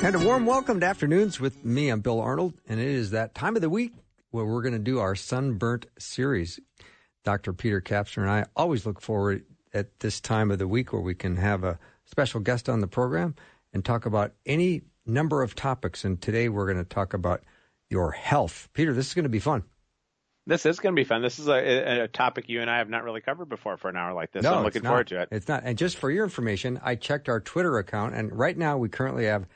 And a warm welcome to Afternoons with me. I'm Bill Arnold, and it is that time of the week where we're going to do our Sunburnt series. Dr. Peter Kapsner and I always look forward at this time of the week where we can have a special guest on the program and talk about any number of topics. And today we're going to talk about your health. Peter, this is going to be fun. This is going to be fun. This is a, a, topic you and I have not really covered before for an hour like this. No, so I'm looking not. forward to it. It's not. And just for your information, I checked our Twitter account, and right now we currently have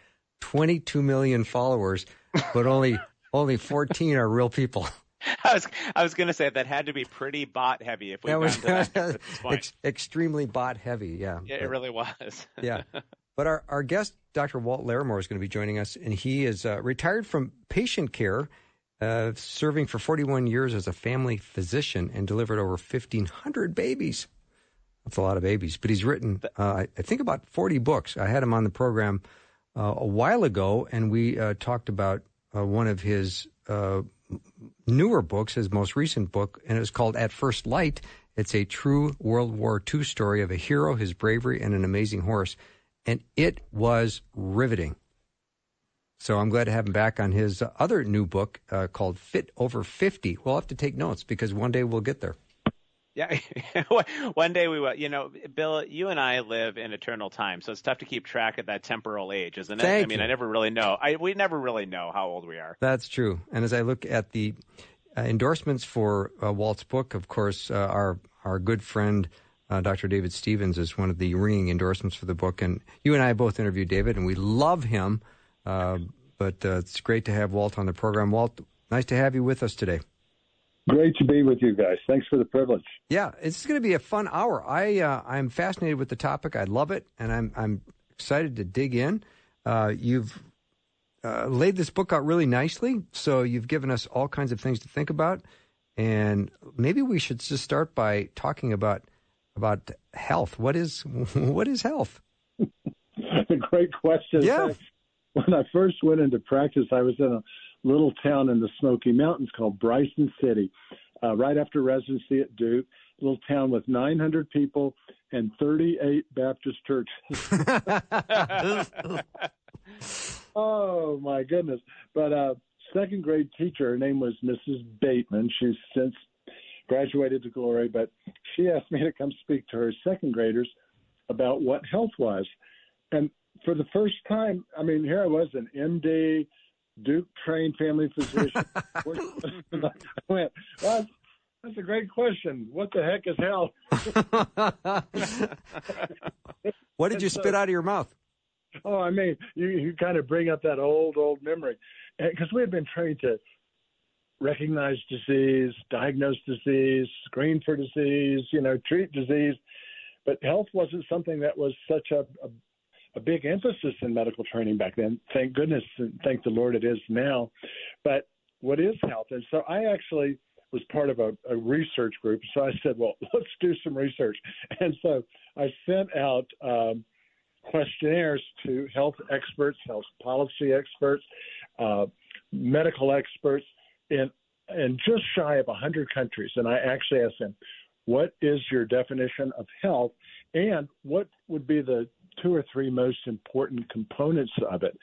22 million followers, but only only 14 are real people. I was I was going to say that had to be pretty bot heavy if we That was that at this point. ex- extremely bot heavy. Yeah, Yeah, it really was. yeah. But our, our guest, Dr. Walt Larimore, is going to be joining us, and he is uh, retired from patient care, uh, serving for 41 years as a family physician and delivered over 1,500 babies. That's a lot of babies. But he's written, uh, I think, about 40 books. I had him on the program uh, a while ago, and we uh, talked about uh, one of his uh, newer books, his most recent book, and it's called At First Light. It's a true World War II story of a hero, his bravery, and an amazing horse. And it was riveting. So I'm glad to have him back on his other new book uh, called Fit Over 50. We'll have to take notes because one day we'll get there. Yeah, one day we will. You know, Bill, you and I live in eternal time, so it's tough to keep track of that temporal age, isn't it? Thank I mean, you. I never really know. I we never really know how old we are. That's true. And as I look at the uh, endorsements for uh, Walt's book, of course, uh, our our good friend uh, Dr. David Stevens is one of the ringing endorsements for the book. And you and I both interviewed David, and we love him. Uh, but uh, it's great to have Walt on the program. Walt, nice to have you with us today. Great to be with you guys. Thanks for the privilege. Yeah, it's going to be a fun hour. I uh, I'm fascinated with the topic. I love it, and I'm I'm excited to dig in. Uh, you've uh, laid this book out really nicely, so you've given us all kinds of things to think about, and maybe we should just start by talking about about health. What is what is health? Great question. Yeah. When I first went into practice, I was in a little town in the Smoky Mountains called Bryson City, uh, right after residency at Duke. Little town with 900 people and 38 Baptist churches. oh my goodness! But uh, second grade teacher, her name was Mrs. Bateman. She's since graduated to glory, but she asked me to come speak to her second graders about what health was. And for the first time, I mean, here I was, an MD, Duke trained family physician. I went, well, that's, a great question. What the heck is health? what did you spit out of your mouth? Oh, I mean, you, you kind of bring up that old, old memory. Because we had been trained to recognize disease, diagnose disease, screen for disease, you know, treat disease. But health wasn't something that was such a, a, a big emphasis in medical training back then. Thank goodness, and thank the Lord it is now. But what is health? And so I actually was part of a, a research group. So I said, well, let's do some research. And so I sent out um, questionnaires to health experts, health policy experts, uh, medical experts in in just shy of 100 countries. And I actually asked them, what is your definition of health, and what would be the two or three most important components of it?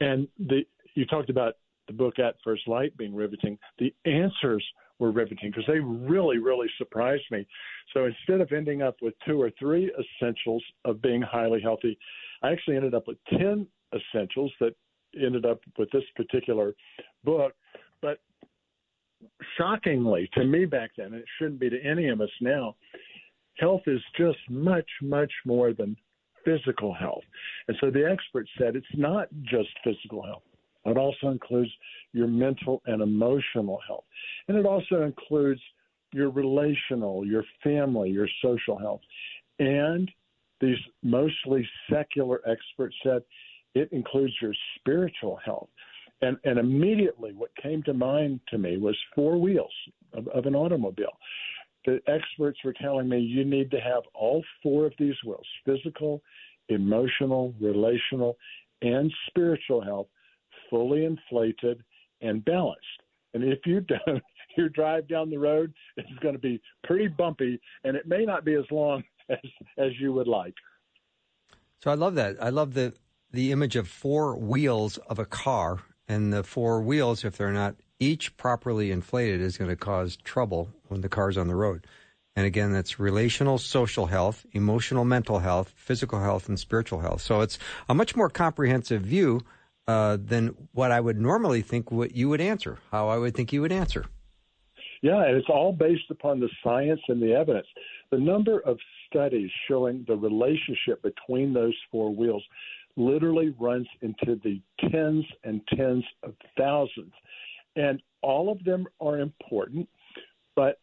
And the you talked about the book at first light being riveting. The answers were riveting because they really, really surprised me. So instead of ending up with two or three essentials of being highly healthy, I actually ended up with 10 essentials that ended up with this particular book. But shockingly to me back then, and it shouldn't be to any of us now, health is just much, much more than physical health. And so the experts said it's not just physical health. It also includes your mental and emotional health. And it also includes your relational, your family, your social health. And these mostly secular experts said it includes your spiritual health. And, and immediately what came to mind to me was four wheels of, of an automobile. The experts were telling me you need to have all four of these wheels physical, emotional, relational, and spiritual health fully inflated and balanced. And if you don't, your drive down the road is going to be pretty bumpy, and it may not be as long as as you would like. So I love that. I love the the image of four wheels of a car, and the four wheels, if they're not each properly inflated, is going to cause trouble when the car's on the road. And again, that's relational, social health, emotional, mental health, physical health, and spiritual health. So it's a much more comprehensive view uh, than what I would normally think what you would answer, how I would think you would answer. Yeah, and it's all based upon the science and the evidence. The number of studies showing the relationship between those four wheels literally runs into the tens and tens of thousands. And all of them are important, but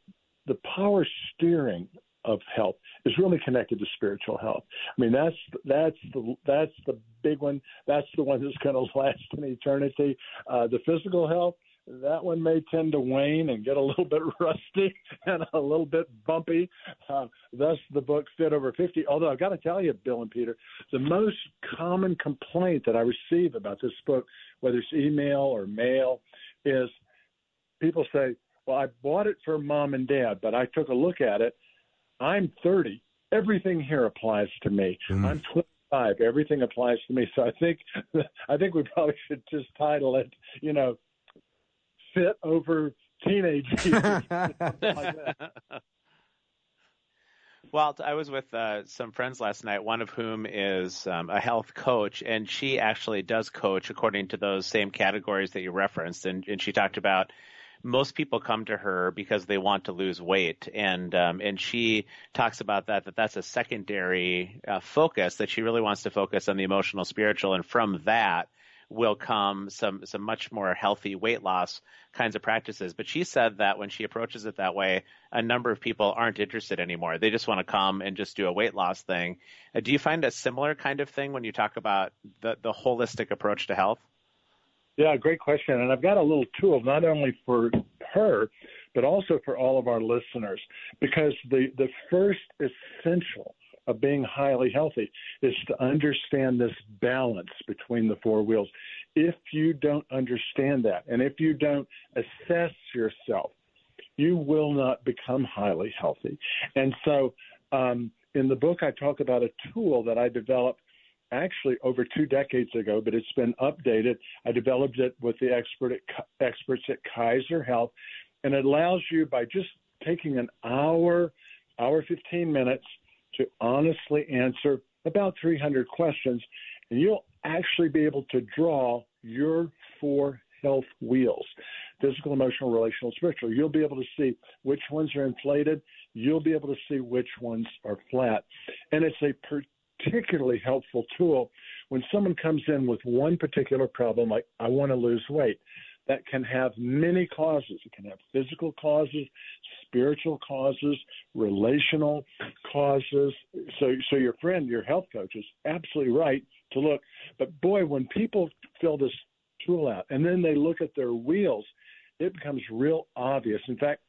the power steering of health is really connected to spiritual health. I mean, that's that's the that's the big one. That's the one that's going to last an eternity. Uh, the physical health, that one may tend to wane and get a little bit rusty and a little bit bumpy. Uh, thus, the book Fit Over 50. Although I've got to tell you, Bill and Peter, the most common complaint that I receive about this book, whether it's email or mail, is people say, "Well, I bought it for mom and dad, but I took a look at it. I'm 30. Everything here applies to me. Mm. I'm 25. Everything applies to me. So I think I think we probably should just title it, you know, fit over teenage years. Well, I was with uh, some friends last night, one of whom is um, a health coach, and she actually does coach according to those same categories that you referenced. And, and she talked about most people come to her because they want to lose weight, and um, and she talks about that that that's a secondary uh, focus that she really wants to focus on the emotional, spiritual, and from that will come some some much more healthy weight loss kinds of practices. But she said that when she approaches it that way, a number of people aren't interested anymore. They just want to come and just do a weight loss thing. Uh, do you find a similar kind of thing when you talk about the the holistic approach to health? Yeah, great question. And I've got a little tool not only for her, but also for all of our listeners, because the the first essential of being highly healthy is to understand this balance between the four wheels. If you don't understand that, and if you don't assess yourself, you will not become highly healthy. And so, um, in the book, I talk about a tool that I developed actually over two decades ago, but it's been updated. I developed it with the expert at, experts at Kaiser Health, and it allows you by just taking an hour, hour 15 minutes to honestly answer about 300 questions, and you'll actually be able to draw your four health wheels physical, emotional, relational, spiritual. You'll be able to see which ones are inflated. You'll be able to see which ones are flat. And it's a particularly helpful tool when someone comes in with one particular problem, like, I want to lose weight that can have many causes. It can have physical causes, spiritual causes, relational causes. So, so your friend, your health coach, is absolutely right to look. But boy, when people fill this tool out and then they look at their wheels, it becomes real obvious. In fact,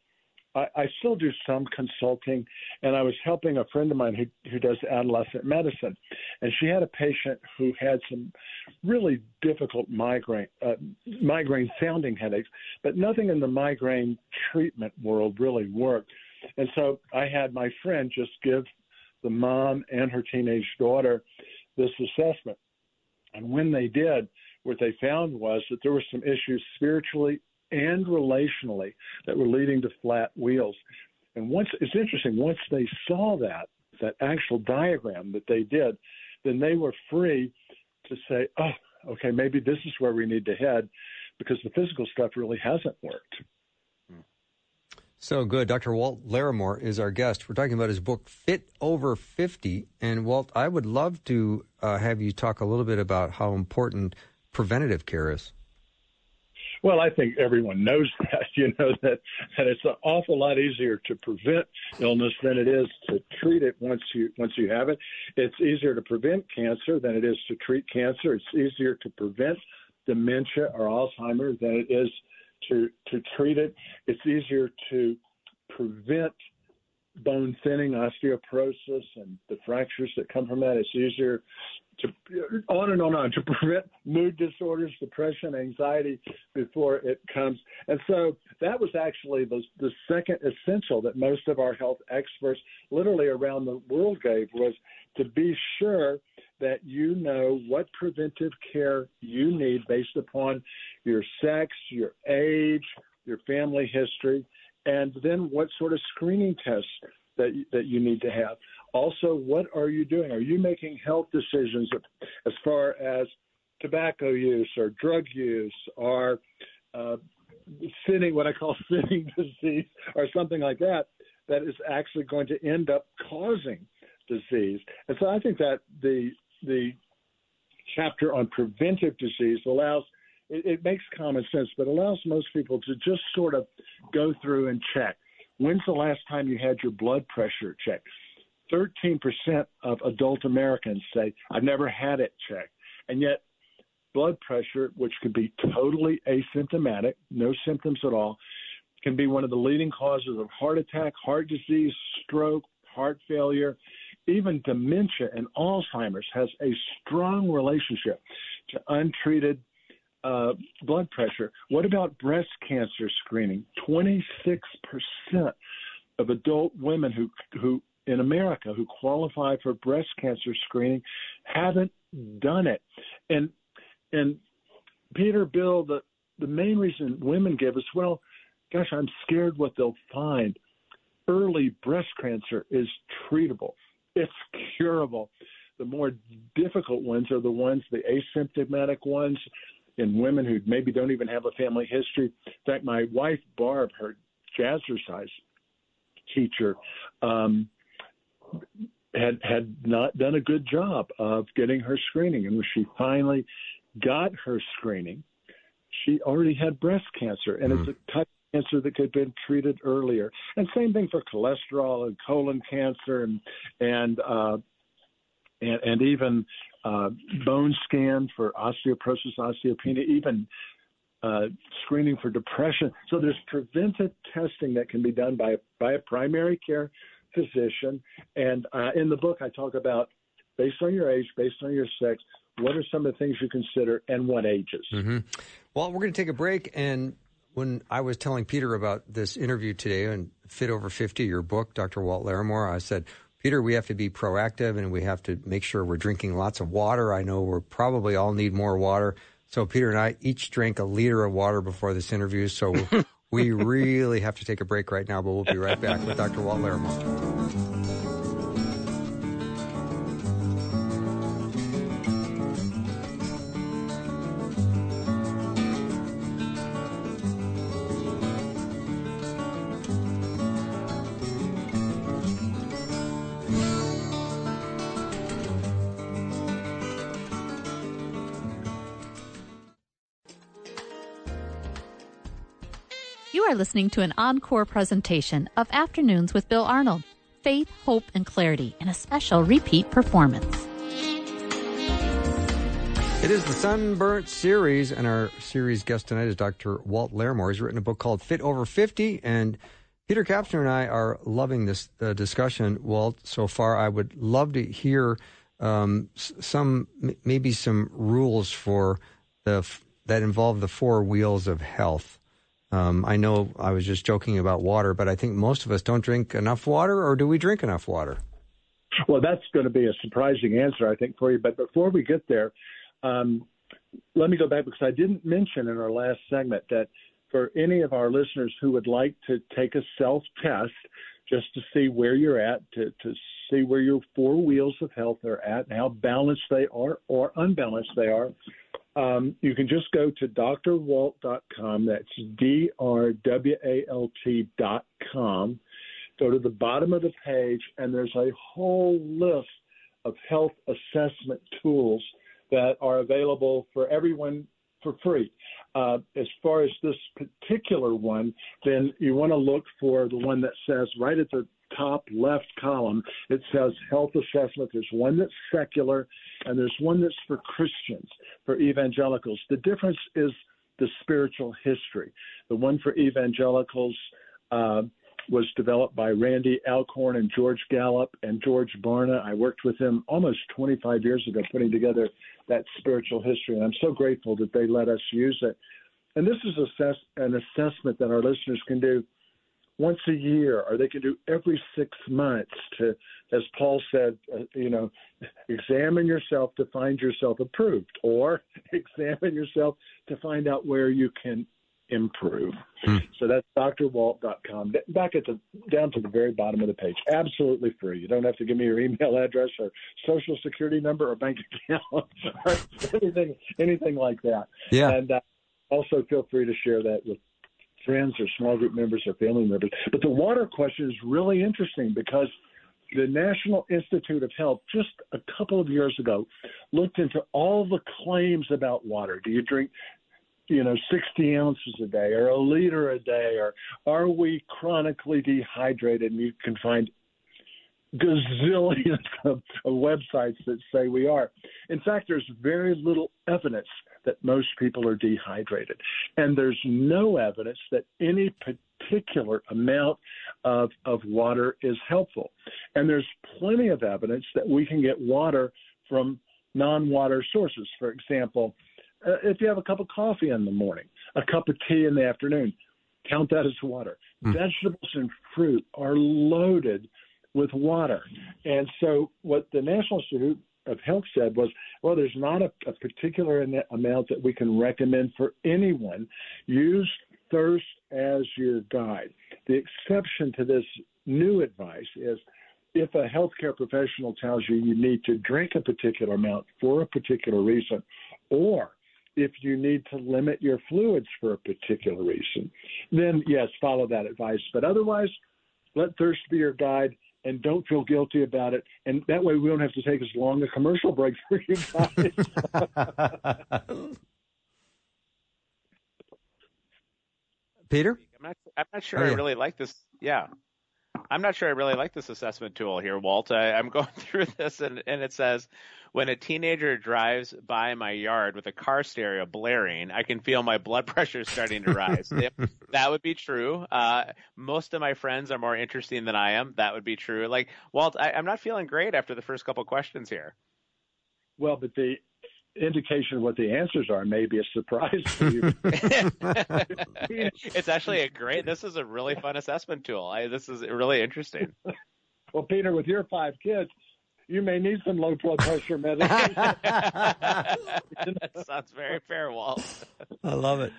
I, I still do some consulting, and I was helping a friend of mine who, who does adolescent medicine, and she had a patient who had some really difficult migraine, uh, migraine sounding headaches, but nothing in the migraine treatment world really worked. And so I had my friend just give the mom and her teenage daughter this assessment. And when they did, what they found was that there were some issues spiritually and relationally that were leading to flat wheels. And once it's interesting, once they saw that, that actual diagram that they did, then they were free to say, oh, okay, maybe this is where we need to head because the physical stuff really hasn't worked. So good. Dr. Walt Larimore is our guest. We're talking about his book, Fit Over 50. And Walt, I would love to uh, have you talk a little bit about how important preventative care is. Well, I think everyone knows that, you know, that, that it's an awful lot easier to prevent illness than it is to treat it once you once you have it. It's easier to prevent cancer than it is to treat cancer. It's easier to prevent dementia or Alzheimer's than it is to to treat it. It's easier to prevent bone thinning, osteoporosis, and the fractures that come from that. It's easier to on and on and on to prevent mood disorders, depression, anxiety before it comes. And so that was actually the, the second essential that most of our health experts, literally around the world, gave was to be sure that you know what preventive care you need based upon your sex, your age, your family history, and then what sort of screening tests that that you need to have. Also, what are you doing? Are you making health decisions as far as tobacco use or drug use or uh, sitting, what I call sitting disease, or something like that, that is actually going to end up causing disease? And so I think that the the chapter on preventive disease allows it, it makes common sense, but allows most people to just sort of go through and check. When's the last time you had your blood pressure checked? 13% of adult Americans say, I've never had it checked. And yet, blood pressure, which could be totally asymptomatic, no symptoms at all, can be one of the leading causes of heart attack, heart disease, stroke, heart failure, even dementia and Alzheimer's has a strong relationship to untreated uh, blood pressure. What about breast cancer screening? 26% of adult women who who in America who qualify for breast cancer screening haven't done it. And and Peter, Bill, the the main reason women give is well, gosh, I'm scared what they'll find. Early breast cancer is treatable. It's curable. The more difficult ones are the ones, the asymptomatic ones, in women who maybe don't even have a family history. In fact, my wife Barb, her jazzercise teacher, um, had had not done a good job of getting her screening, and when she finally got her screening, she already had breast cancer, and mm-hmm. it's a type of cancer that could have been treated earlier. And same thing for cholesterol and colon cancer, and and uh, and, and even uh, bone scan for osteoporosis, osteopenia, even uh, screening for depression. So there's preventive testing that can be done by by a primary care physician. And uh, in the book, I talk about based on your age, based on your sex, what are some of the things you consider and what ages. Mm-hmm. Well, we're going to take a break. And when I was telling Peter about this interview today and Fit Over 50, your book, Dr. Walt Larimore, I said, Peter, we have to be proactive and we have to make sure we're drinking lots of water. I know we're probably all need more water. So Peter and I each drank a liter of water before this interview. So we really have to take a break right now, but we'll be right back with Dr. Walt Larimore. Listening to an encore presentation of Afternoons with Bill Arnold Faith, Hope, and Clarity in a special repeat performance. It is the Sunburnt series, and our series guest tonight is Dr. Walt Larimore. He's written a book called Fit Over 50, and Peter Kapsner and I are loving this uh, discussion, Walt, so far. I would love to hear um, some, maybe some rules for the that involve the four wheels of health. Um, I know I was just joking about water, but I think most of us don't drink enough water, or do we drink enough water? Well, that's going to be a surprising answer, I think, for you. But before we get there, um, let me go back because I didn't mention in our last segment that for any of our listeners who would like to take a self test just to see where you're at, to, to see where your four wheels of health are at, and how balanced they are or unbalanced they are, um, you can just go to drwalt.com. That's D R W A L T.com. Go to the bottom of the page, and there's a whole list of health assessment tools that are available for everyone for free. Uh, as far as this particular one, then you want to look for the one that says right at the top left column, it says health assessment. There's one that's secular and there's one that's for Christians. For evangelicals. The difference is the spiritual history. The one for evangelicals uh, was developed by Randy Alcorn and George Gallup and George Barna. I worked with them almost 25 years ago putting together that spiritual history, and I'm so grateful that they let us use it. And this is assess- an assessment that our listeners can do once a year, or they can do every six months to, as Paul said, uh, you know, examine yourself to find yourself approved, or examine yourself to find out where you can improve. Hmm. So that's drwalt.com. Back at the down to the very bottom of the page. Absolutely free. You don't have to give me your email address or social security number or bank account or anything anything like that. Yeah. And uh, also feel free to share that with friends or small group members or family members. But the water question is really interesting because the National Institute of Health just a couple of years ago looked into all the claims about water. Do you drink you know 60 ounces a day or a liter a day or are we chronically dehydrated and you can find gazillions of, of websites that say we are in fact there's very little evidence that most people are dehydrated. And there's no evidence that any particular amount of, of water is helpful. And there's plenty of evidence that we can get water from non water sources. For example, uh, if you have a cup of coffee in the morning, a cup of tea in the afternoon, count that as water. Mm. Vegetables and fruit are loaded with water. And so, what the National Institute of Health said was, well, there's not a, a particular amount that we can recommend for anyone. Use thirst as your guide. The exception to this new advice is if a healthcare professional tells you you need to drink a particular amount for a particular reason, or if you need to limit your fluids for a particular reason, then yes, follow that advice. But otherwise, let thirst be your guide and don't feel guilty about it. And that way we don't have to take as long a commercial break for you guys. Peter? I'm not, I'm not sure oh, yeah. I really like this. Yeah. I'm not sure I really like this assessment tool here, Walt. I, I'm going through this and, and it says, when a teenager drives by my yard with a car stereo blaring, I can feel my blood pressure starting to rise. that would be true. Uh, most of my friends are more interesting than I am. That would be true. Like, Walt, I, I'm not feeling great after the first couple questions here. Well, but the indication of what the answers are may be a surprise to you. it's actually a great. This is a really fun assessment tool. I, this is really interesting. well, Peter, with your five kids, you may need some low blood pressure medication. that sounds very fair, Walt. I love it.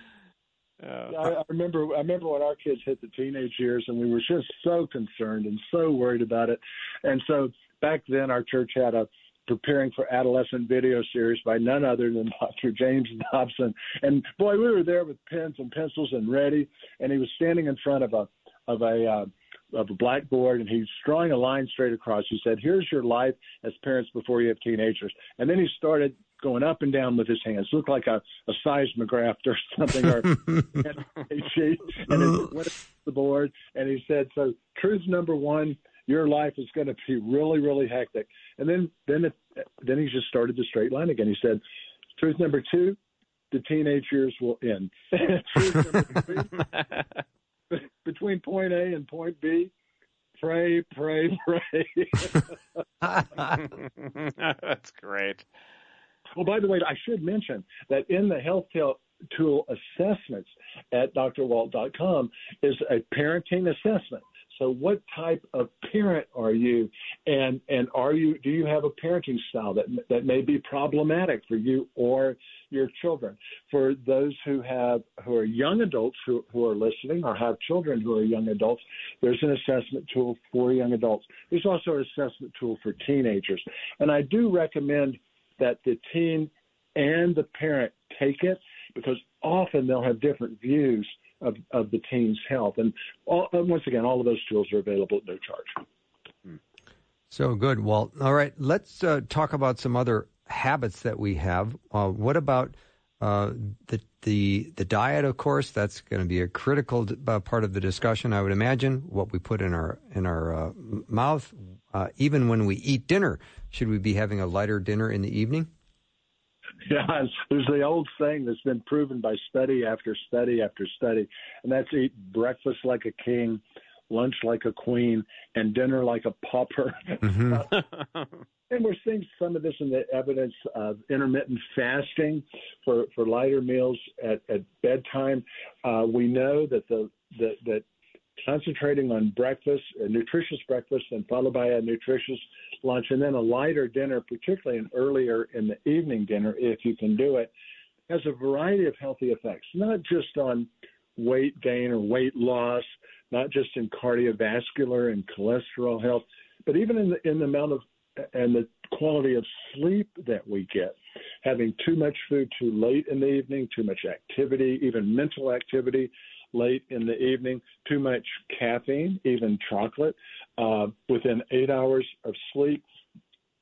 Oh. I, I remember I remember when our kids hit the teenage years and we were just so concerned and so worried about it. And so back then our church had a preparing for adolescent video series by none other than Dr. James Dobson. And boy, we were there with pens and pencils and ready. And he was standing in front of a of a uh, of a blackboard and he's drawing a line straight across. He said, "Here's your life as parents before you have teenagers." And then he started going up and down with his hands, looked like a, a seismograph or something, or a sheet. And it went the board, and he said, "So truth number one." Your life is going to be really, really hectic, and then, then, it, then he just started the straight line again. He said, "Truth number two, the teenage years will end." truth number three, between point A and point B. Pray, pray, pray. That's great. Well, by the way, I should mention that in the health tool assessments at drwalt.com is a parenting assessment. So what type of parent are you and and are you do you have a parenting style that that may be problematic for you or your children? For those who have who are young adults who, who are listening or have children who are young adults, there's an assessment tool for young adults. There's also an assessment tool for teenagers. And I do recommend that the teen and the parent take it because often they'll have different views of, of the teen's health. And, all, and once again, all of those tools are available at no charge. So good, Walt. All right, let's uh, talk about some other habits that we have. Uh, what about uh, the the the diet? Of course, that's going to be a critical uh, part of the discussion. I would imagine what we put in our in our uh, mouth, uh, even when we eat dinner. Should we be having a lighter dinner in the evening? Yeah, there's the old saying that's been proven by study after study after study, and that's eat breakfast like a king, lunch like a queen, and dinner like a pauper. Mm-hmm. and we're seeing some of this in the evidence of intermittent fasting for, for lighter meals at, at bedtime. Uh, we know that the that, that concentrating on breakfast, a nutritious breakfast, and followed by a nutritious lunch, and then a lighter dinner, particularly an earlier in the evening dinner, if you can do it, has a variety of healthy effects, not just on weight gain or weight loss, not just in cardiovascular and cholesterol health, but even in the in the amount of and the quality of sleep that we get. Having too much food too late in the evening, too much activity, even mental activity late in the evening, too much caffeine, even chocolate, uh, within eight hours of sleep,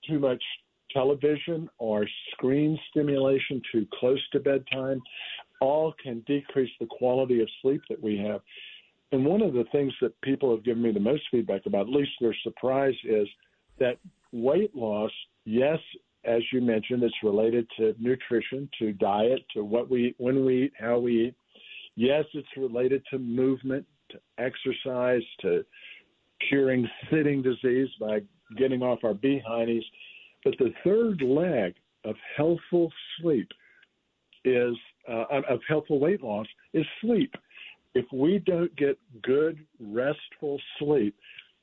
too much television or screen stimulation too close to bedtime, all can decrease the quality of sleep that we have. And one of the things that people have given me the most feedback about, at least their surprise, is that weight loss, yes, as you mentioned, it's related to nutrition, to diet, to what we eat, when we eat, how we eat. Yes, it's related to movement, to exercise, to curing sitting disease by getting off our behinds. But the third leg of healthful sleep is uh, of healthful weight loss is sleep. If we don't get good, restful sleep,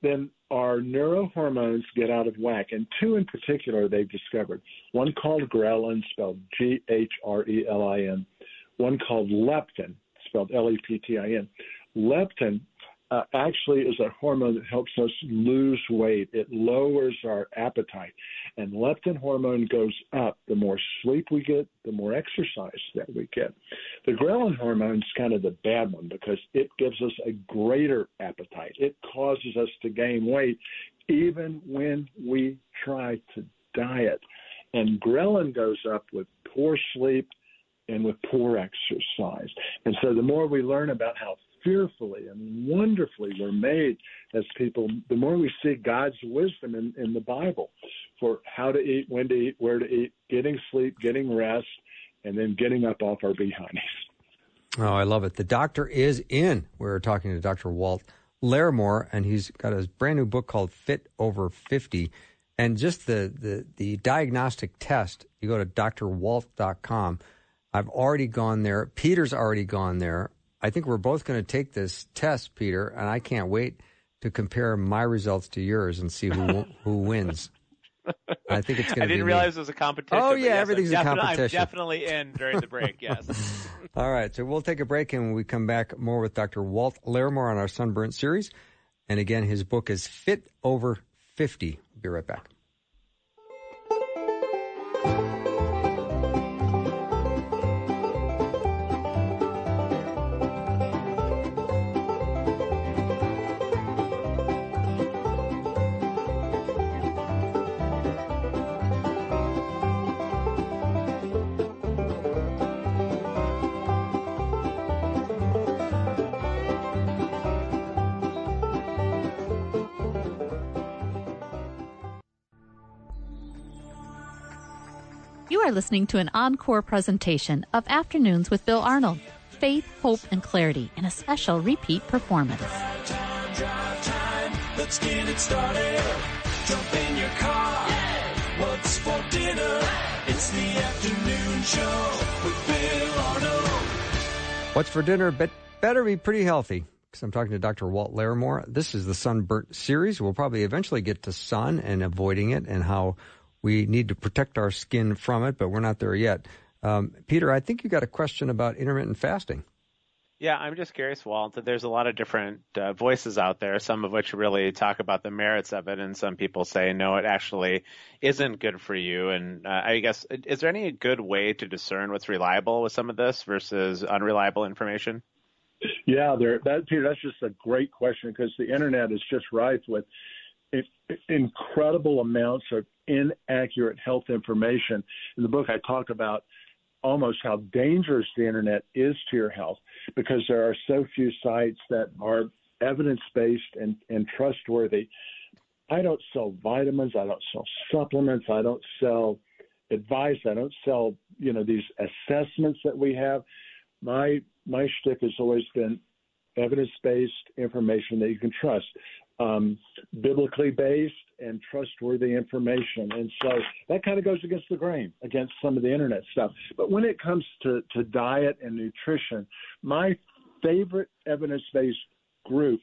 then our neurohormones get out of whack. And two in particular they've discovered. One called ghrelin, spelled G H R E L I N, one called leptin, spelled L E P T I N. Leptin uh, actually is a hormone that helps us lose weight. It lowers our appetite. And leptin hormone goes up the more sleep we get, the more exercise that we get. The ghrelin hormone is kind of the bad one because it gives us a greater appetite. It causes us to gain weight even when we try to diet. And ghrelin goes up with poor sleep and with poor exercise. And so the more we learn about how fearfully and wonderfully we're made as people, the more we see God's wisdom in, in the Bible for how to eat, when to eat, where to eat, getting sleep, getting rest, and then getting up off our behinds. Oh, I love it. The doctor is in. We're talking to Dr. Walt Larimore, and he's got a brand new book called Fit Over 50. And just the, the, the diagnostic test, you go to drwalt.com. I've already gone there. Peter's already gone there. I think we're both going to take this test, Peter, and I can't wait to compare my results to yours and see who who wins. I think it's going to. Be. I didn't realize me. it was a competition. Oh yeah, yes, everything's a competition. I'm definitely in during the break. Yes. All right, so we'll take a break, and when we come back, more with Dr. Walt Larimore on our Sunburnt series, and again, his book is Fit Over Fifty. We'll be right back. Are listening to an encore presentation of Afternoons with Bill Arnold Faith, Hope, and Clarity in a special repeat performance. Drive time, drive time. Let's get it started. Jump in your car. Yeah. What's for dinner? It's the afternoon show with Bill Arnold. What's for dinner? But better be pretty healthy because I'm talking to Dr. Walt Larimore. This is the Sunburnt series. We'll probably eventually get to sun and avoiding it and how we need to protect our skin from it, but we're not there yet. Um, Peter, I think you got a question about intermittent fasting. Yeah, I'm just curious, Walt. There's a lot of different uh, voices out there, some of which really talk about the merits of it, and some people say, no, it actually isn't good for you. And uh, I guess, is there any good way to discern what's reliable with some of this versus unreliable information? Yeah, there. That Peter, that's just a great question because the internet is just rife with incredible amounts of inaccurate health information. In the book, I talk about almost how dangerous the internet is to your health because there are so few sites that are evidence based and, and trustworthy. I don't sell vitamins, I don't sell supplements, I don't sell advice, I don't sell you know these assessments that we have. My my shtick has always been evidence-based information that you can trust, um, biblically based and trustworthy information. And so that kind of goes against the grain, against some of the internet stuff. But when it comes to, to diet and nutrition, my favorite evidence-based group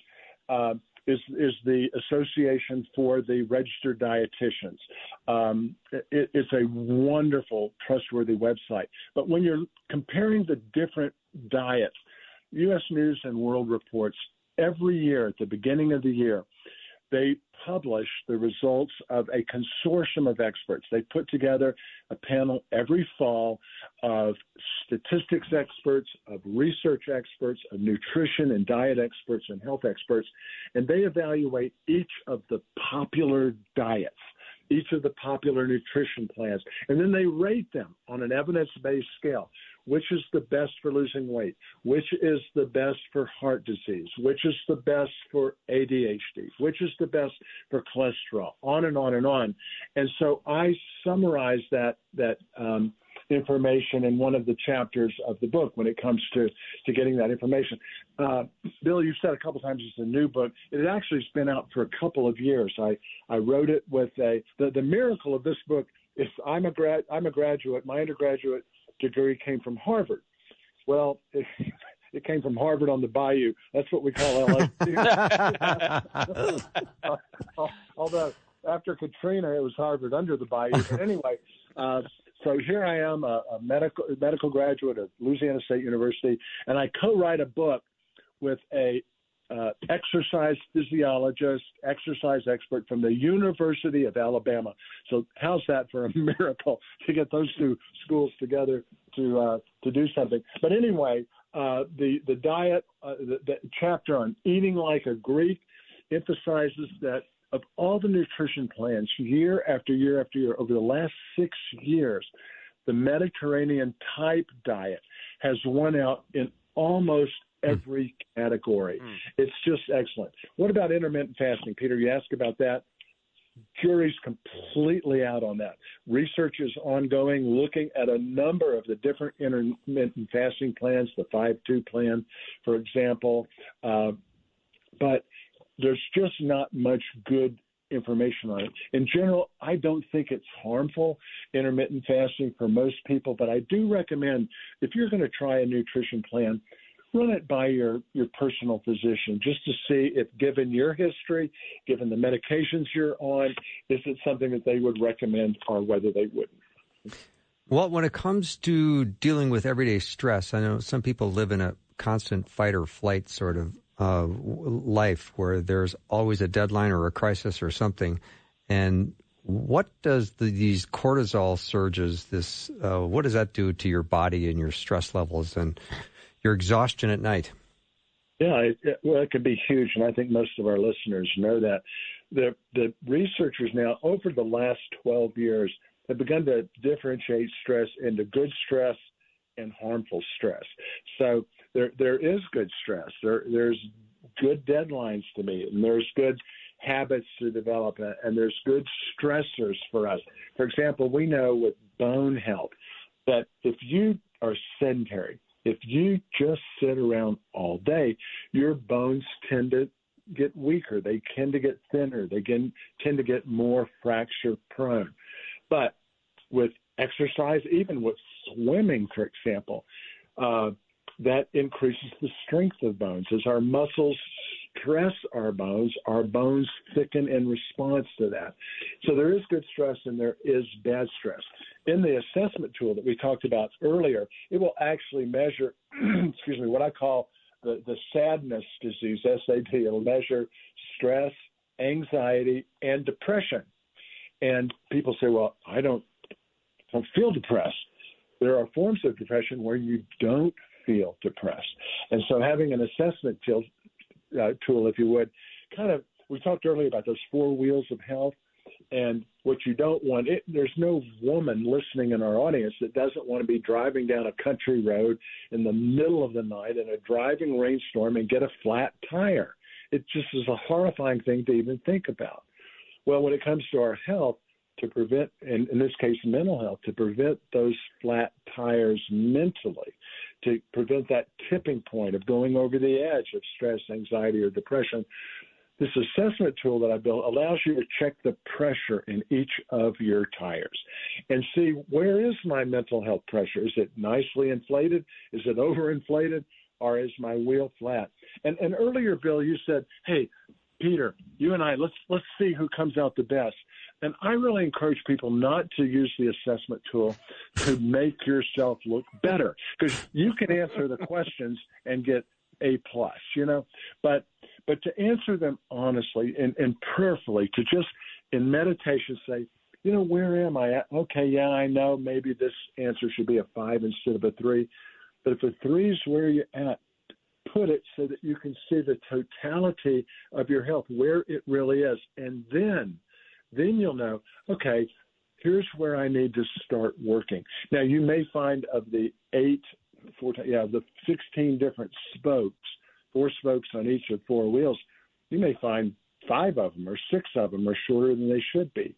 uh, is is the Association for the Registered Dietitians. Um, it, it's a wonderful, trustworthy website. But when you're comparing the different diets, U.S. News and World Reports every year at the beginning of the year they publish the results of a consortium of experts. They put together a panel every fall of statistics experts, of research experts, of nutrition and diet experts and health experts, and they evaluate each of the popular diets each of the popular nutrition plans, and then they rate them on an evidence based scale which is the best for losing weight, which is the best for heart disease, which is the best for ADHD, which is the best for cholesterol, on and on and on. And so I summarize that that um, information in one of the chapters of the book when it comes to to getting that information. Uh, Bill, you've said a couple times it's a new book. It actually has been out for a couple of years. I I wrote it with a the the miracle of this book is I'm a grad I'm a graduate. My undergraduate degree came from Harvard. Well, it, it came from Harvard on the Bayou. That's what we call LSU. Although after Katrina, it was Harvard under the Bayou. But anyway, uh, so here I am, a, a medical medical graduate of Louisiana State University, and I co-write a book with a uh, exercise physiologist, exercise expert from the University of Alabama. So how's that for a miracle to get those two schools together to uh, to do something? But anyway, uh, the the diet, uh, the, the chapter on eating like a Greek emphasizes that of all the nutrition plans year after year after year over the last six years, the Mediterranean type diet has won out in almost Hmm. every category. Mm. It's just excellent. What about intermittent fasting, Peter? You asked about that. Jury's completely out on that. Research is ongoing, looking at a number of the different intermittent fasting plans, the 5 2 plan, for example. Uh, but there's just not much good information on it. In general, I don't think it's harmful, intermittent fasting for most people, but I do recommend if you're going to try a nutrition plan, run it by your, your personal physician just to see if, given your history, given the medications you're on, is it something that they would recommend or whether they wouldn't. Well, when it comes to dealing with everyday stress, I know some people live in a constant fight or flight sort of uh, life where there's always a deadline or a crisis or something. And what does the, these cortisol surges, this, uh, what does that do to your body and your stress levels? And your exhaustion at night? Yeah, it, well, it could be huge, and I think most of our listeners know that. The the researchers now, over the last 12 years, have begun to differentiate stress into good stress and harmful stress. So there there is good stress. There there's good deadlines to meet, and there's good habits to develop, and there's good stressors for us. For example, we know with bone health that if you are sedentary, if you just sit around all day, your bones tend to get weaker. They tend to get thinner. They can, tend to get more fracture prone. But with exercise, even with swimming, for example, uh, that increases the strength of bones. As our muscles stress our bones, our bones thicken in response to that. So there is good stress and there is bad stress in the assessment tool that we talked about earlier, it will actually measure, excuse me, what I call the, the sadness disease, SAD. It'll measure stress, anxiety, and depression. And people say, well, I don't, don't feel depressed. There are forms of depression where you don't feel depressed. And so having an assessment tool, uh, tool if you would, kind of, we talked earlier about those four wheels of health. And what you don't want, it, there's no woman listening in our audience that doesn't want to be driving down a country road in the middle of the night in a driving rainstorm and get a flat tire. It just is a horrifying thing to even think about. Well, when it comes to our health, to prevent, in, in this case, mental health, to prevent those flat tires mentally, to prevent that tipping point of going over the edge of stress, anxiety, or depression. This assessment tool that I built allows you to check the pressure in each of your tires and see where is my mental health pressure? Is it nicely inflated? Is it overinflated? Or is my wheel flat? And, and earlier, Bill, you said, hey, Peter, you and I, let's let's see who comes out the best. And I really encourage people not to use the assessment tool to make yourself look better because you can answer the questions and get a plus, you know. But but to answer them honestly and, and prayerfully, to just in meditation say, you know, where am I at? Okay, yeah, I know maybe this answer should be a five instead of a three. But if a three is where you're at, put it so that you can see the totality of your health, where it really is. And then, then you'll know, okay, here's where I need to start working. Now, you may find of the eight, four, yeah, the 16 different spokes, four spokes on each of four wheels, you may find five of them or six of them are shorter than they should be.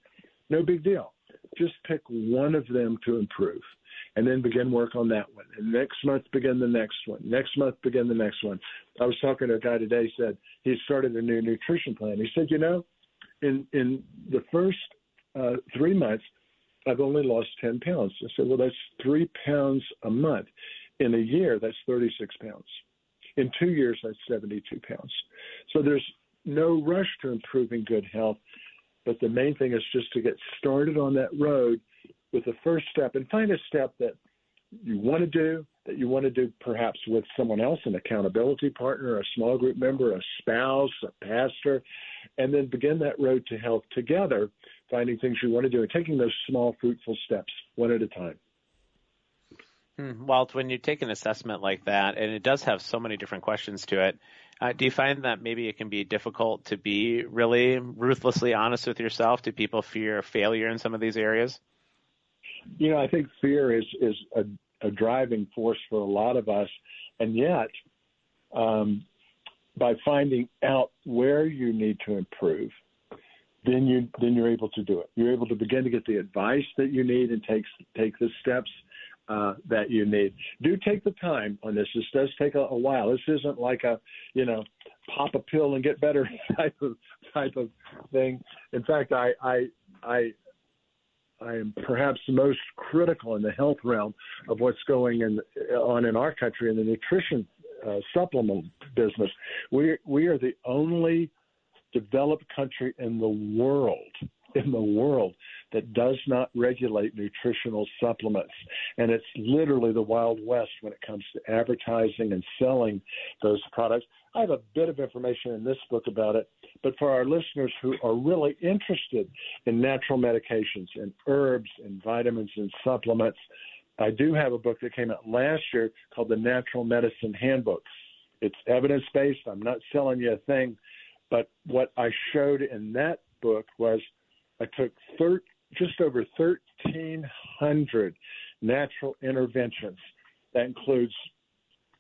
No big deal. Just pick one of them to improve and then begin work on that one. And next month, begin the next one. Next month, begin the next one. I was talking to a guy today. Said he started a new nutrition plan. He said, you know, in in the first uh, three months, I've only lost ten pounds. I said, well, that's three pounds a month. In a year, that's thirty six pounds. In two years, that's seventy two pounds. So there's no rush to improving good health. But the main thing is just to get started on that road with the first step and find a step that you want to do, that you want to do perhaps with someone else, an accountability partner, a small group member, a spouse, a pastor, and then begin that road to health together, finding things you want to do and taking those small, fruitful steps one at a time. Hmm. Walt, when you take an assessment like that, and it does have so many different questions to it, uh, do you find that maybe it can be difficult to be really ruthlessly honest with yourself? Do people fear failure in some of these areas? You know, I think fear is is a, a driving force for a lot of us, and yet, um, by finding out where you need to improve, then you then you're able to do it. You're able to begin to get the advice that you need and take take the steps uh, that you need. Do take the time on this. This does take a, a while. This isn't like a you know pop a pill and get better type of type of thing. In fact, I I I I am perhaps the most critical in the health realm of what's going in, on in our country in the nutrition uh, supplement business. We we are the only developed country in the world in the world that does not regulate nutritional supplements. And it's literally the Wild West when it comes to advertising and selling those products. I have a bit of information in this book about it, but for our listeners who are really interested in natural medications and herbs and vitamins and supplements, I do have a book that came out last year called the Natural Medicine Handbook. It's evidence based. I'm not selling you a thing, but what I showed in that book was I took thir- just over 1,300 natural interventions. That includes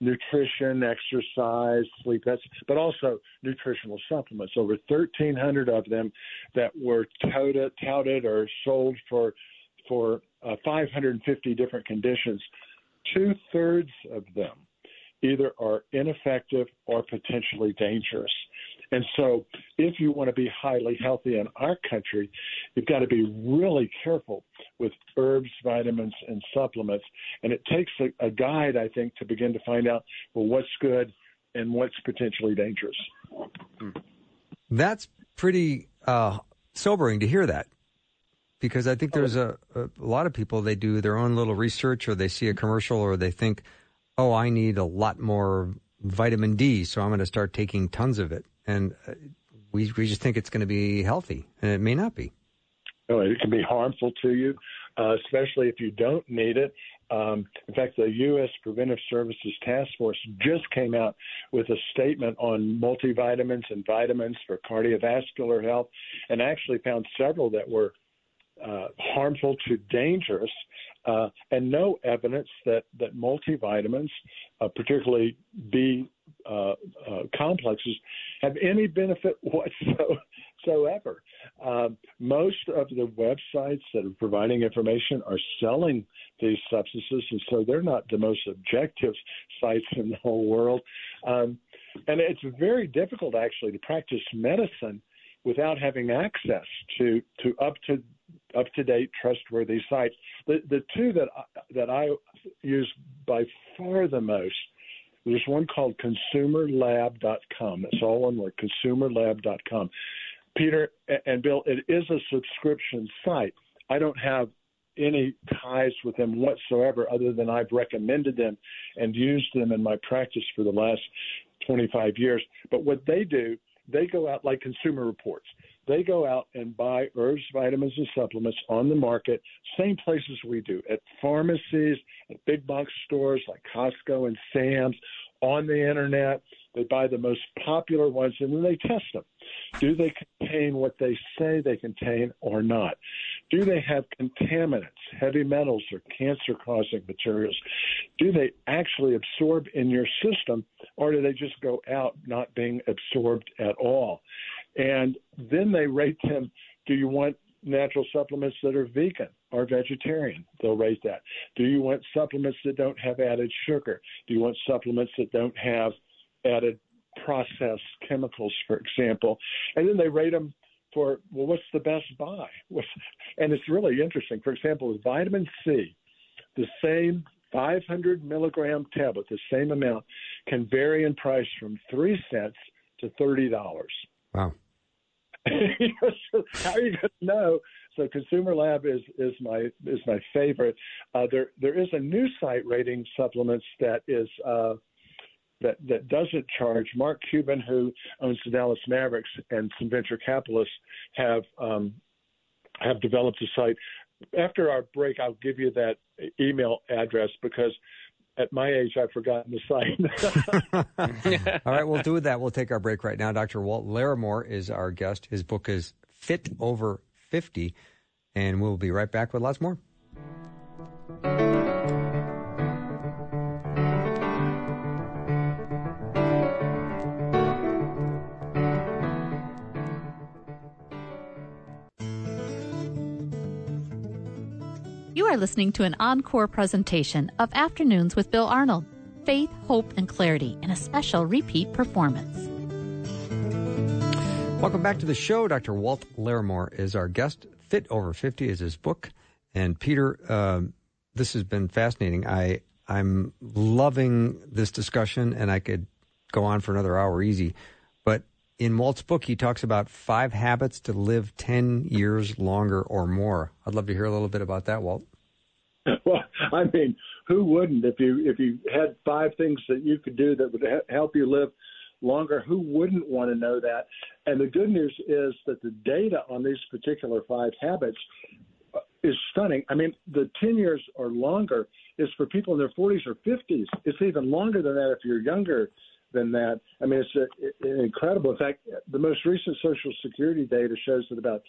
nutrition, exercise, sleep, but also nutritional supplements. Over 1,300 of them that were touted, touted or sold for for uh, 550 different conditions. Two thirds of them either are ineffective or potentially dangerous. And so, if you want to be highly healthy in our country, you've got to be really careful with herbs, vitamins, and supplements. And it takes a, a guide, I think, to begin to find out well what's good and what's potentially dangerous. That's pretty uh, sobering to hear that because I think there's a, a, lot of people they do their own little research or they see a commercial or they think, oh, I need a lot more vitamin D, so I'm going to start taking tons of it and uh, we we just think it's going to be healthy, and it may not be. Oh, it can be harmful to you, uh, especially if you don't need it. Um, in fact, the U.S. Preventive Services Task Force just came out with a statement on multivitamins and vitamins for cardiovascular health, and actually found several that were uh, harmful to dangerous, uh, and no evidence that that multivitamins, uh, particularly B uh, uh, complexes have any benefit whatsoever. Um, most of the websites that are providing information are selling these substances, and so they're not the most objective sites in the whole world. Um, and it's very difficult actually to practice medicine without having access to to up to up to date, trustworthy sites. The the two that that I use by far the most. There's one called ConsumerLab.com. It's all one word, ConsumerLab.com. Peter and Bill, it is a subscription site. I don't have any ties with them whatsoever, other than I've recommended them and used them in my practice for the last 25 years. But what they do, they go out like Consumer Reports. They go out and buy herbs, vitamins, and supplements on the market, same places we do, at pharmacies, at big box stores like Costco and Sam's, on the internet. They buy the most popular ones and then they test them. Do they contain what they say they contain or not? Do they have contaminants, heavy metals, or cancer causing materials? Do they actually absorb in your system or do they just go out not being absorbed at all? And then they rate them. Do you want natural supplements that are vegan or vegetarian? They'll rate that. Do you want supplements that don't have added sugar? Do you want supplements that don't have added processed chemicals, for example? And then they rate them for, well, what's the best buy? And it's really interesting. For example, with vitamin C, the same 500 milligram tablet, the same amount, can vary in price from three cents to thirty dollars. Wow. How are you going to know? So Consumer Lab is is my is my favorite. Uh, there there is a new site rating supplements that is uh, that that doesn't charge. Mark Cuban, who owns the Dallas Mavericks, and some venture capitalists have um, have developed a site. After our break, I'll give you that email address because at my age, I've forgotten the sign. All right, we'll do that. We'll take our break right now. Dr. Walt Larimore is our guest. His book is Fit Over 50, and we'll be right back with lots more. Are listening to an encore presentation of Afternoons with Bill Arnold Faith, Hope, and Clarity in a special repeat performance. Welcome back to the show. Dr. Walt Larimore is our guest. Fit Over 50 is his book. And Peter, um, this has been fascinating. I, I'm loving this discussion, and I could go on for another hour easy. But in Walt's book, he talks about five habits to live 10 years longer or more. I'd love to hear a little bit about that, Walt. well, I mean, who wouldn't if you if you had five things that you could do that would help you live longer? Who wouldn't want to know that? And the good news is that the data on these particular five habits uh, is stunning. I mean, the 10 years or longer is for people in their 40s or 50s. It's even longer than that if you're younger than that. I mean, it's a, a, incredible. In fact, the most recent Social Security data shows that about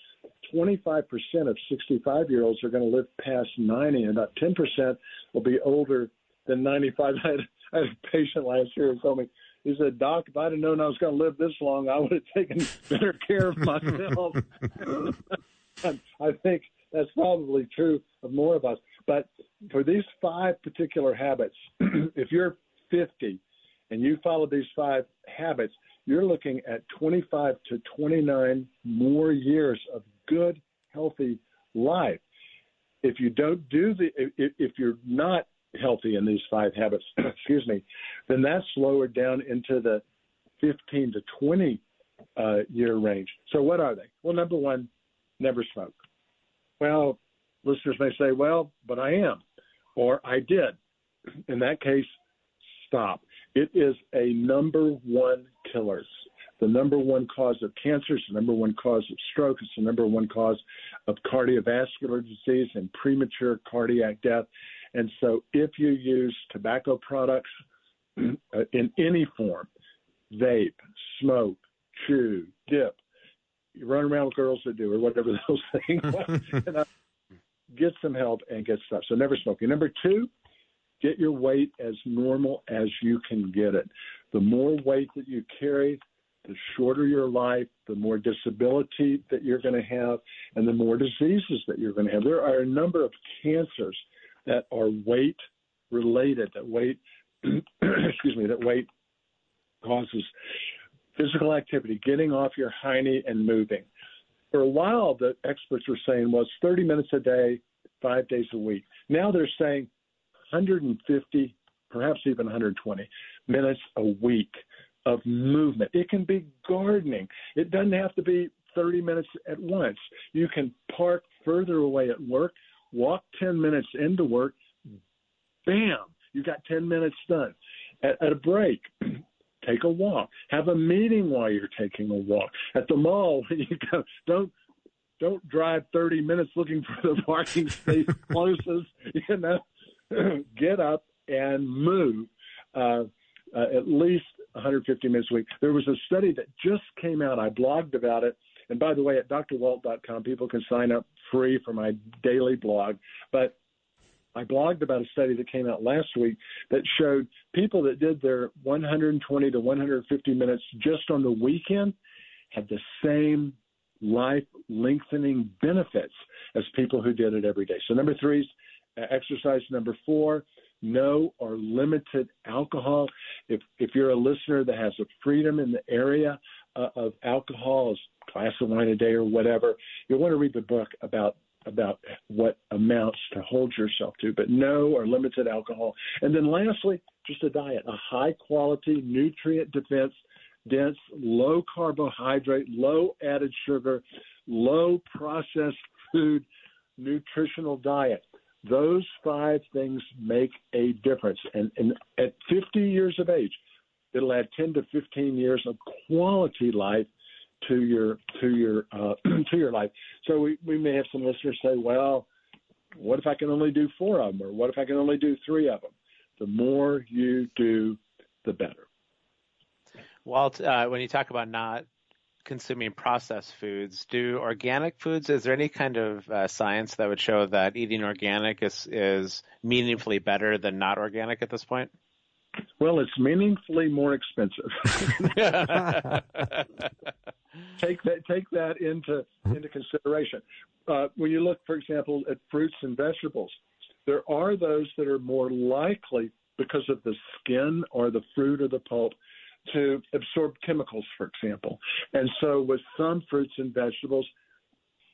25% of 65 year olds are going to live past 90, and about 10% will be older than 95. I had, I had a patient last year who told me, he said, Doc, if I'd have known I was going to live this long, I would have taken better care of myself. I think that's probably true of more of us. But for these five particular habits, if you're 50 and you follow these five habits, you're looking at 25 to 29 more years of good, healthy life. If you don't do the, if, if you're not healthy in these five habits, excuse me, then that's lowered down into the 15 to 20 uh, year range. So what are they? Well, number one, never smoke. Well, listeners may say, well, but I am, or I did. In that case, stop. It is a number one killer. The number one cause of cancer, it's the number one cause of stroke, it's the number one cause of cardiovascular disease and premature cardiac death. And so, if you use tobacco products uh, in any form, vape, smoke, chew, dip, you run around with girls that do or whatever those things, get some help and get stuff. So, never smoking. Number two, Get your weight as normal as you can get it. The more weight that you carry, the shorter your life, the more disability that you're going to have, and the more diseases that you're going to have. There are a number of cancers that are weight related, that weight, excuse me, that weight causes physical activity, getting off your hiney and moving. For a while, the experts were saying, well, it's 30 minutes a day, five days a week. Now they're saying 150, perhaps even 120 minutes a week of movement. It can be gardening. It doesn't have to be 30 minutes at once. You can park further away at work, walk 10 minutes into work, bam, you got 10 minutes done. At, at a break, take a walk. Have a meeting while you're taking a walk. At the mall, you go, don't don't drive 30 minutes looking for the parking space closest. You know, get up and move. Uh, uh, at least 150 minutes a week. There was a study that just came out. I blogged about it. And by the way, at drwalt.com, people can sign up free for my daily blog. But I blogged about a study that came out last week that showed people that did their 120 to 150 minutes just on the weekend had the same life lengthening benefits as people who did it every day. So, number three is exercise. Number four, no or limited alcohol. If if you're a listener that has a freedom in the area uh, of alcohol, a glass of wine a day or whatever, you'll want to read the book about about what amounts to hold yourself to, but no or limited alcohol. And then lastly, just a diet, a high quality, nutrient defense, dense, low carbohydrate, low added sugar, low processed food, nutritional diet. Those five things make a difference. And, and at 50 years of age, it'll add 10 to 15 years of quality life to your to your uh, to your life. So we, we may have some listeners say, well, what if I can only do four of them, or what if I can only do three of them? The more you do, the better. Walt, uh, when you talk about not consuming processed foods. Do organic foods? Is there any kind of uh, science that would show that eating organic is is meaningfully better than not organic at this point? Well, it's meaningfully more expensive. take that take that into into consideration. Uh, when you look, for example, at fruits and vegetables, there are those that are more likely because of the skin or the fruit or the pulp to absorb chemicals, for example. And so, with some fruits and vegetables,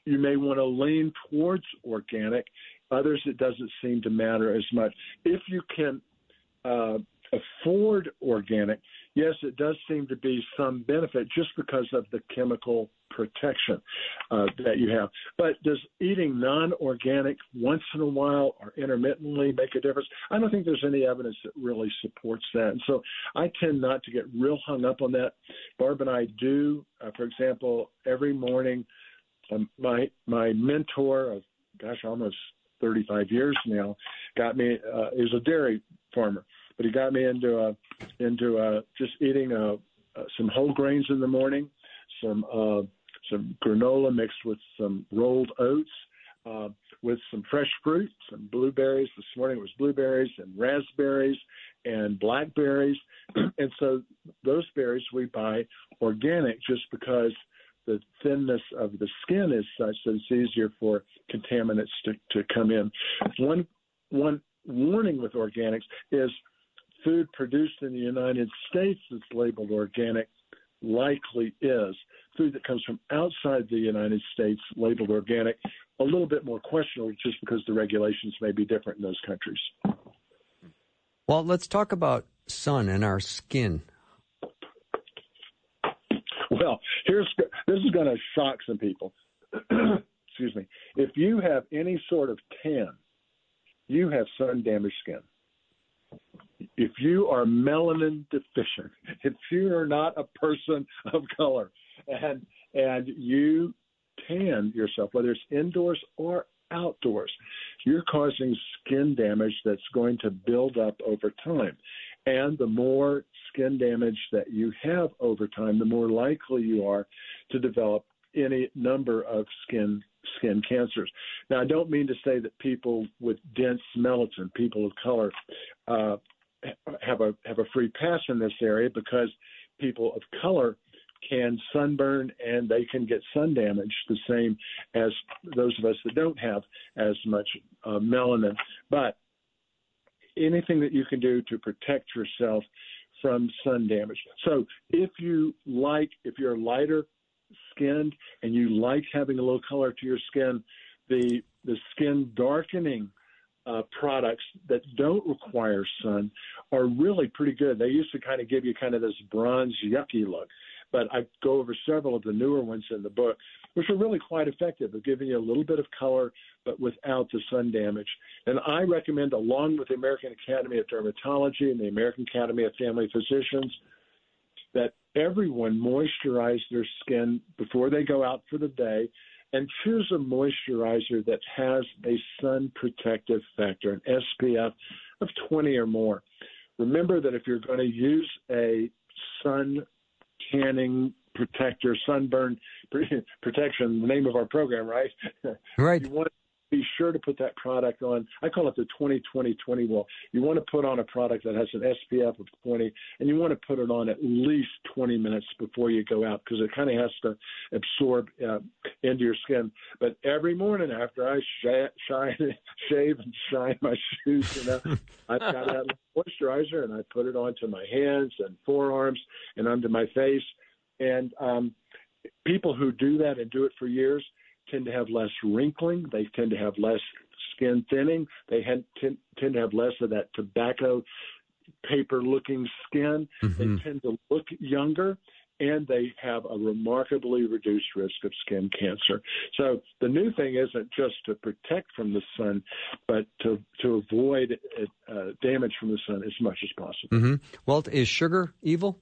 you may want to lean towards organic. Others, it doesn't seem to matter as much. If you can uh, afford organic, yes, it does seem to be some benefit just because of the chemical protection uh, that you have. But does eating non organic once in a while or intermittently make a difference? I don't think there's any evidence that really supports that. And so I tend not to get real hung up on that. Barb and I do, uh, for example, every morning, um, my my mentor of gosh almost 35 years now got me uh, is a dairy farmer but he got me into uh, into uh, just eating uh, uh, some whole grains in the morning, some uh, some granola mixed with some rolled oats, uh, with some fresh fruit, some blueberries. This morning it was blueberries and raspberries and blackberries, and so those berries we buy organic just because the thinness of the skin is such that it's easier for contaminants to, to come in. One one warning with organics is food produced in the United States that's labeled organic likely is. Food that comes from outside the United States labeled organic, a little bit more questionable just because the regulations may be different in those countries. Well, let's talk about sun and our skin. Well, here's this is going to shock some people. Excuse me. If you have any sort of tan, you have sun damaged skin if you are melanin deficient, if you are not a person of color, and and you tan yourself, whether it's indoors or outdoors, you're causing skin damage that's going to build up over time. And the more skin damage that you have over time, the more likely you are to develop any number of skin skin cancers. Now, I don't mean to say that people with dense melatonin, people of color, uh, have a have a free pass in this area because people of color can sunburn and they can get sun damage the same as those of us that don't have as much uh, melanin. But anything that you can do to protect yourself from sun damage. So if you like, if you're lighter skinned and you like having a little color to your skin, the the skin darkening uh, products that don't require sun are really pretty good. They used to kind of give you kind of this bronze yucky look, but I go over several of the newer ones in the book, which are really quite effective of giving you a little bit of color, but without the sun damage. And I recommend, along with the American Academy of Dermatology and the American Academy of Family Physicians, that everyone moisturize their skin before they go out for the day and choose a moisturizer that has a sun protective factor, an SPF of 20 or more. Remember that if you're going to use a sun tanning protector, sunburn protection, the name of our program, right? Right. you want be sure to put that product on. I call it the 20 20 20 wall. You want to put on a product that has an SPF of 20, and you want to put it on at least 20 minutes before you go out because it kind of has to absorb uh, into your skin. But every morning after I sh- shine, shave and shine my shoes, you know, I've got that moisturizer and I put it onto my hands and forearms and under my face. And um, people who do that and do it for years – tend to have less wrinkling. They tend to have less skin thinning. They had, tend, tend to have less of that tobacco paper looking skin. Mm-hmm. They tend to look younger and they have a remarkably reduced risk of skin cancer. So the new thing isn't just to protect from the sun, but to to avoid uh, damage from the sun as much as possible. Mm-hmm. Walt, is sugar evil?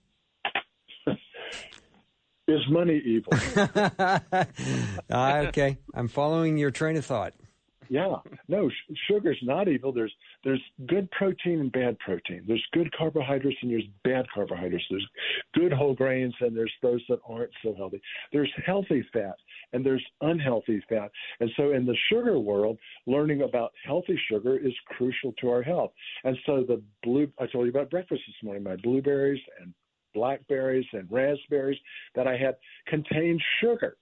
Is money evil? uh, okay, I'm following your train of thought. Yeah, no, sh- sugar's not evil. There's there's good protein and bad protein. There's good carbohydrates and there's bad carbohydrates. There's good whole grains and there's those that aren't so healthy. There's healthy fat and there's unhealthy fat. And so in the sugar world, learning about healthy sugar is crucial to our health. And so the blue I told you about breakfast this morning, my blueberries and blackberries and raspberries that I had contained sugar.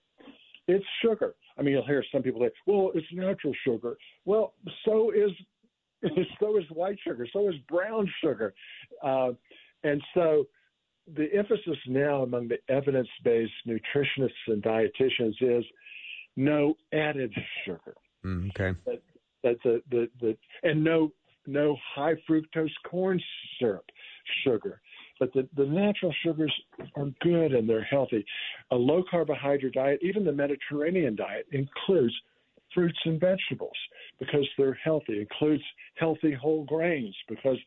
It's sugar. I mean, you'll hear some people say, "Well, it's natural sugar." Well, so is so is white sugar. So is brown sugar, uh, and so the emphasis now among the evidence-based nutritionists and dietitians is no added sugar. Mm, okay. That, that's a the, the and no no high fructose corn syrup sugar. But the, the natural sugars are good and they're healthy. A low carbohydrate diet, even the Mediterranean diet, includes fruits and vegetables because they're healthy, includes healthy whole grains because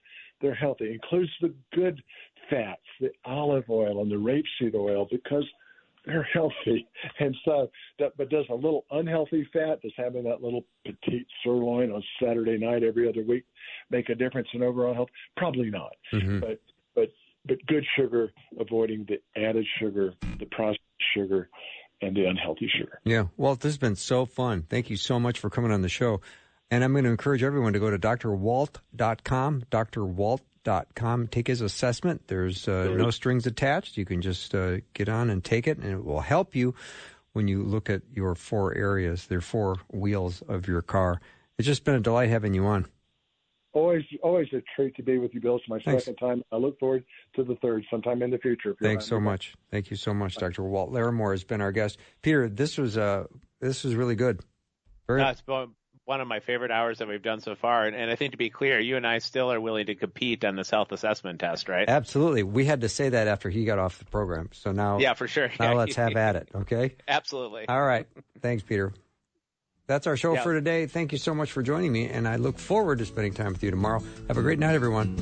they're healthy, includes the good fats, the olive oil and the rapeseed oil because they're healthy. And so, that, but does a little unhealthy fat, does having that little petite sirloin on Saturday night every other week make a difference in overall health? Probably not. Mm-hmm. But but but good sugar, avoiding the added sugar, the processed sugar, and the unhealthy sugar. Yeah. Walt, this has been so fun. Thank you so much for coming on the show. And I'm going to encourage everyone to go to drwalt.com, drwalt.com, take his assessment. There's uh, no strings attached. You can just uh, get on and take it, and it will help you when you look at your four areas, their four wheels of your car. It's just been a delight having you on always always a treat to be with you, Bill. It's my Thanks. second time. I look forward to the third sometime in the future. Thanks so much. Thank you so much, Dr. Walt Larimore has been our guest. Peter, this was uh this was really good. Very no, it's one of my favorite hours that we've done so far. And, and, I think to be clear, you and I still are willing to compete on this health assessment test, right? Absolutely. We had to say that after he got off the program. So now, yeah, for sure. Now let's have at it. Okay. Absolutely. All right. Thanks, Peter. That's our show yeah. for today. Thank you so much for joining me, and I look forward to spending time with you tomorrow. Have a great night, everyone.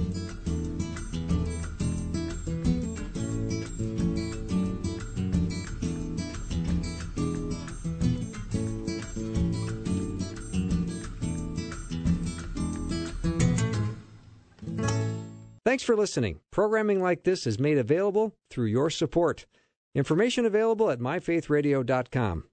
Thanks for listening. Programming like this is made available through your support. Information available at myfaithradio.com.